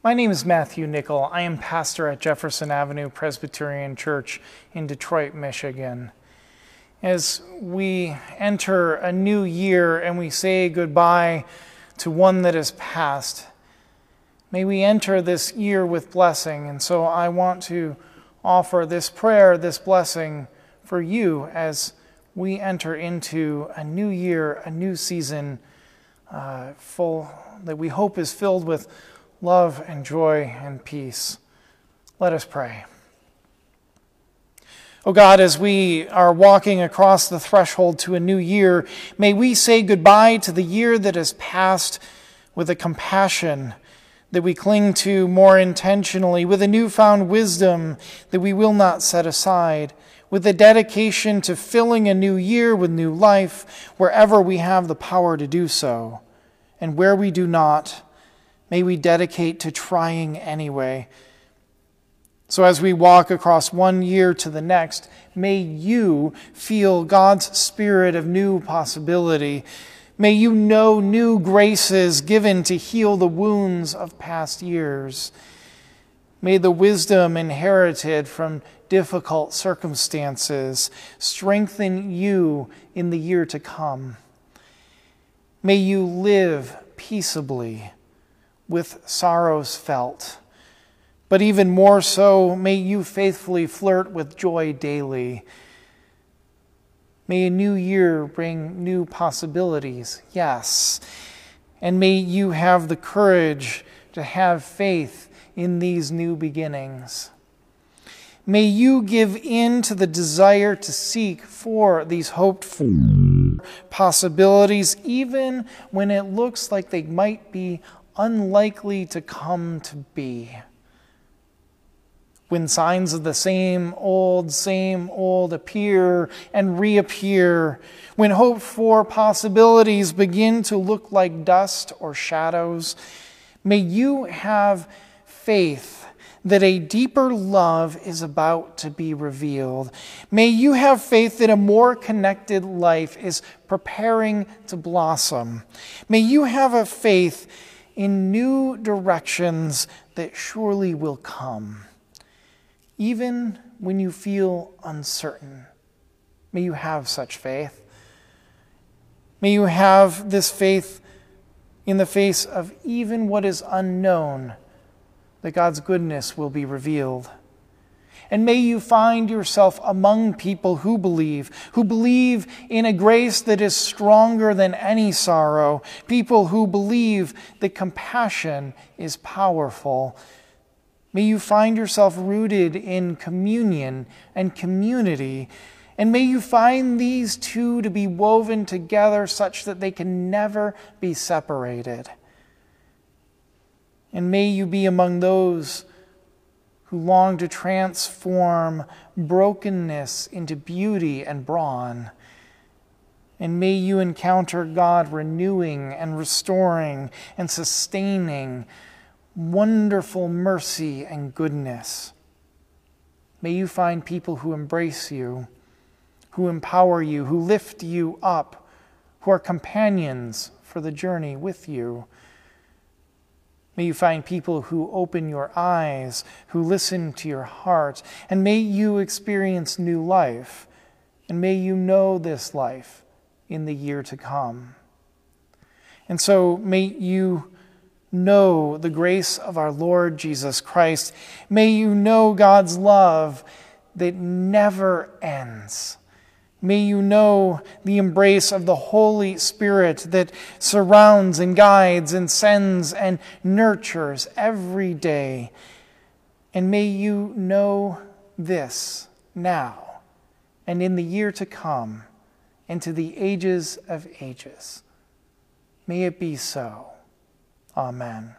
My name is Matthew Nickel. I am pastor at Jefferson Avenue Presbyterian Church in Detroit, Michigan. As we enter a new year and we say goodbye to one that is past, may we enter this year with blessing. And so I want to offer this prayer, this blessing for you as we enter into a new year, a new season uh, full that we hope is filled with love and joy and peace. Let us pray. Oh God, as we are walking across the threshold to a new year, may we say goodbye to the year that has passed with a compassion that we cling to more intentionally, with a newfound wisdom that we will not set aside, with a dedication to filling a new year with new life wherever we have the power to do so, and where we do not may we dedicate to trying anyway. So, as we walk across one year to the next, may you feel God's spirit of new possibility. May you know new graces given to heal the wounds of past years. May the wisdom inherited from difficult circumstances strengthen you in the year to come. May you live peaceably with sorrows felt. But even more so, may you faithfully flirt with joy daily. May a new year bring new possibilities, yes. And may you have the courage to have faith in these new beginnings. May you give in to the desire to seek for these hoped for possibilities, even when it looks like they might be unlikely to come to be. When signs of the same old, same old appear and reappear, when hoped for possibilities begin to look like dust or shadows, may you have faith that a deeper love is about to be revealed. May you have faith that a more connected life is preparing to blossom. May you have a faith in new directions that surely will come. Even when you feel uncertain, may you have such faith. May you have this faith in the face of even what is unknown, that God's goodness will be revealed. And may you find yourself among people who believe, who believe in a grace that is stronger than any sorrow, people who believe that compassion is powerful. May you find yourself rooted in communion and community. And may you find these two to be woven together such that they can never be separated. And may you be among those who long to transform brokenness into beauty and brawn. And may you encounter God renewing and restoring and sustaining wonderful mercy and goodness. May you find people who embrace you, who empower you, who lift you up, who are companions for the journey with you. May you find people who open your eyes, who listen to your heart, and may you experience new life, and may you know this life in the year to come. And so may you know the grace of our Lord Jesus Christ. May you know God's love that never ends. May you know the embrace of the Holy Spirit that surrounds and guides and sends and nurtures every day. And may you know this now and in the year to come and to the ages of ages. May it be so. Amen.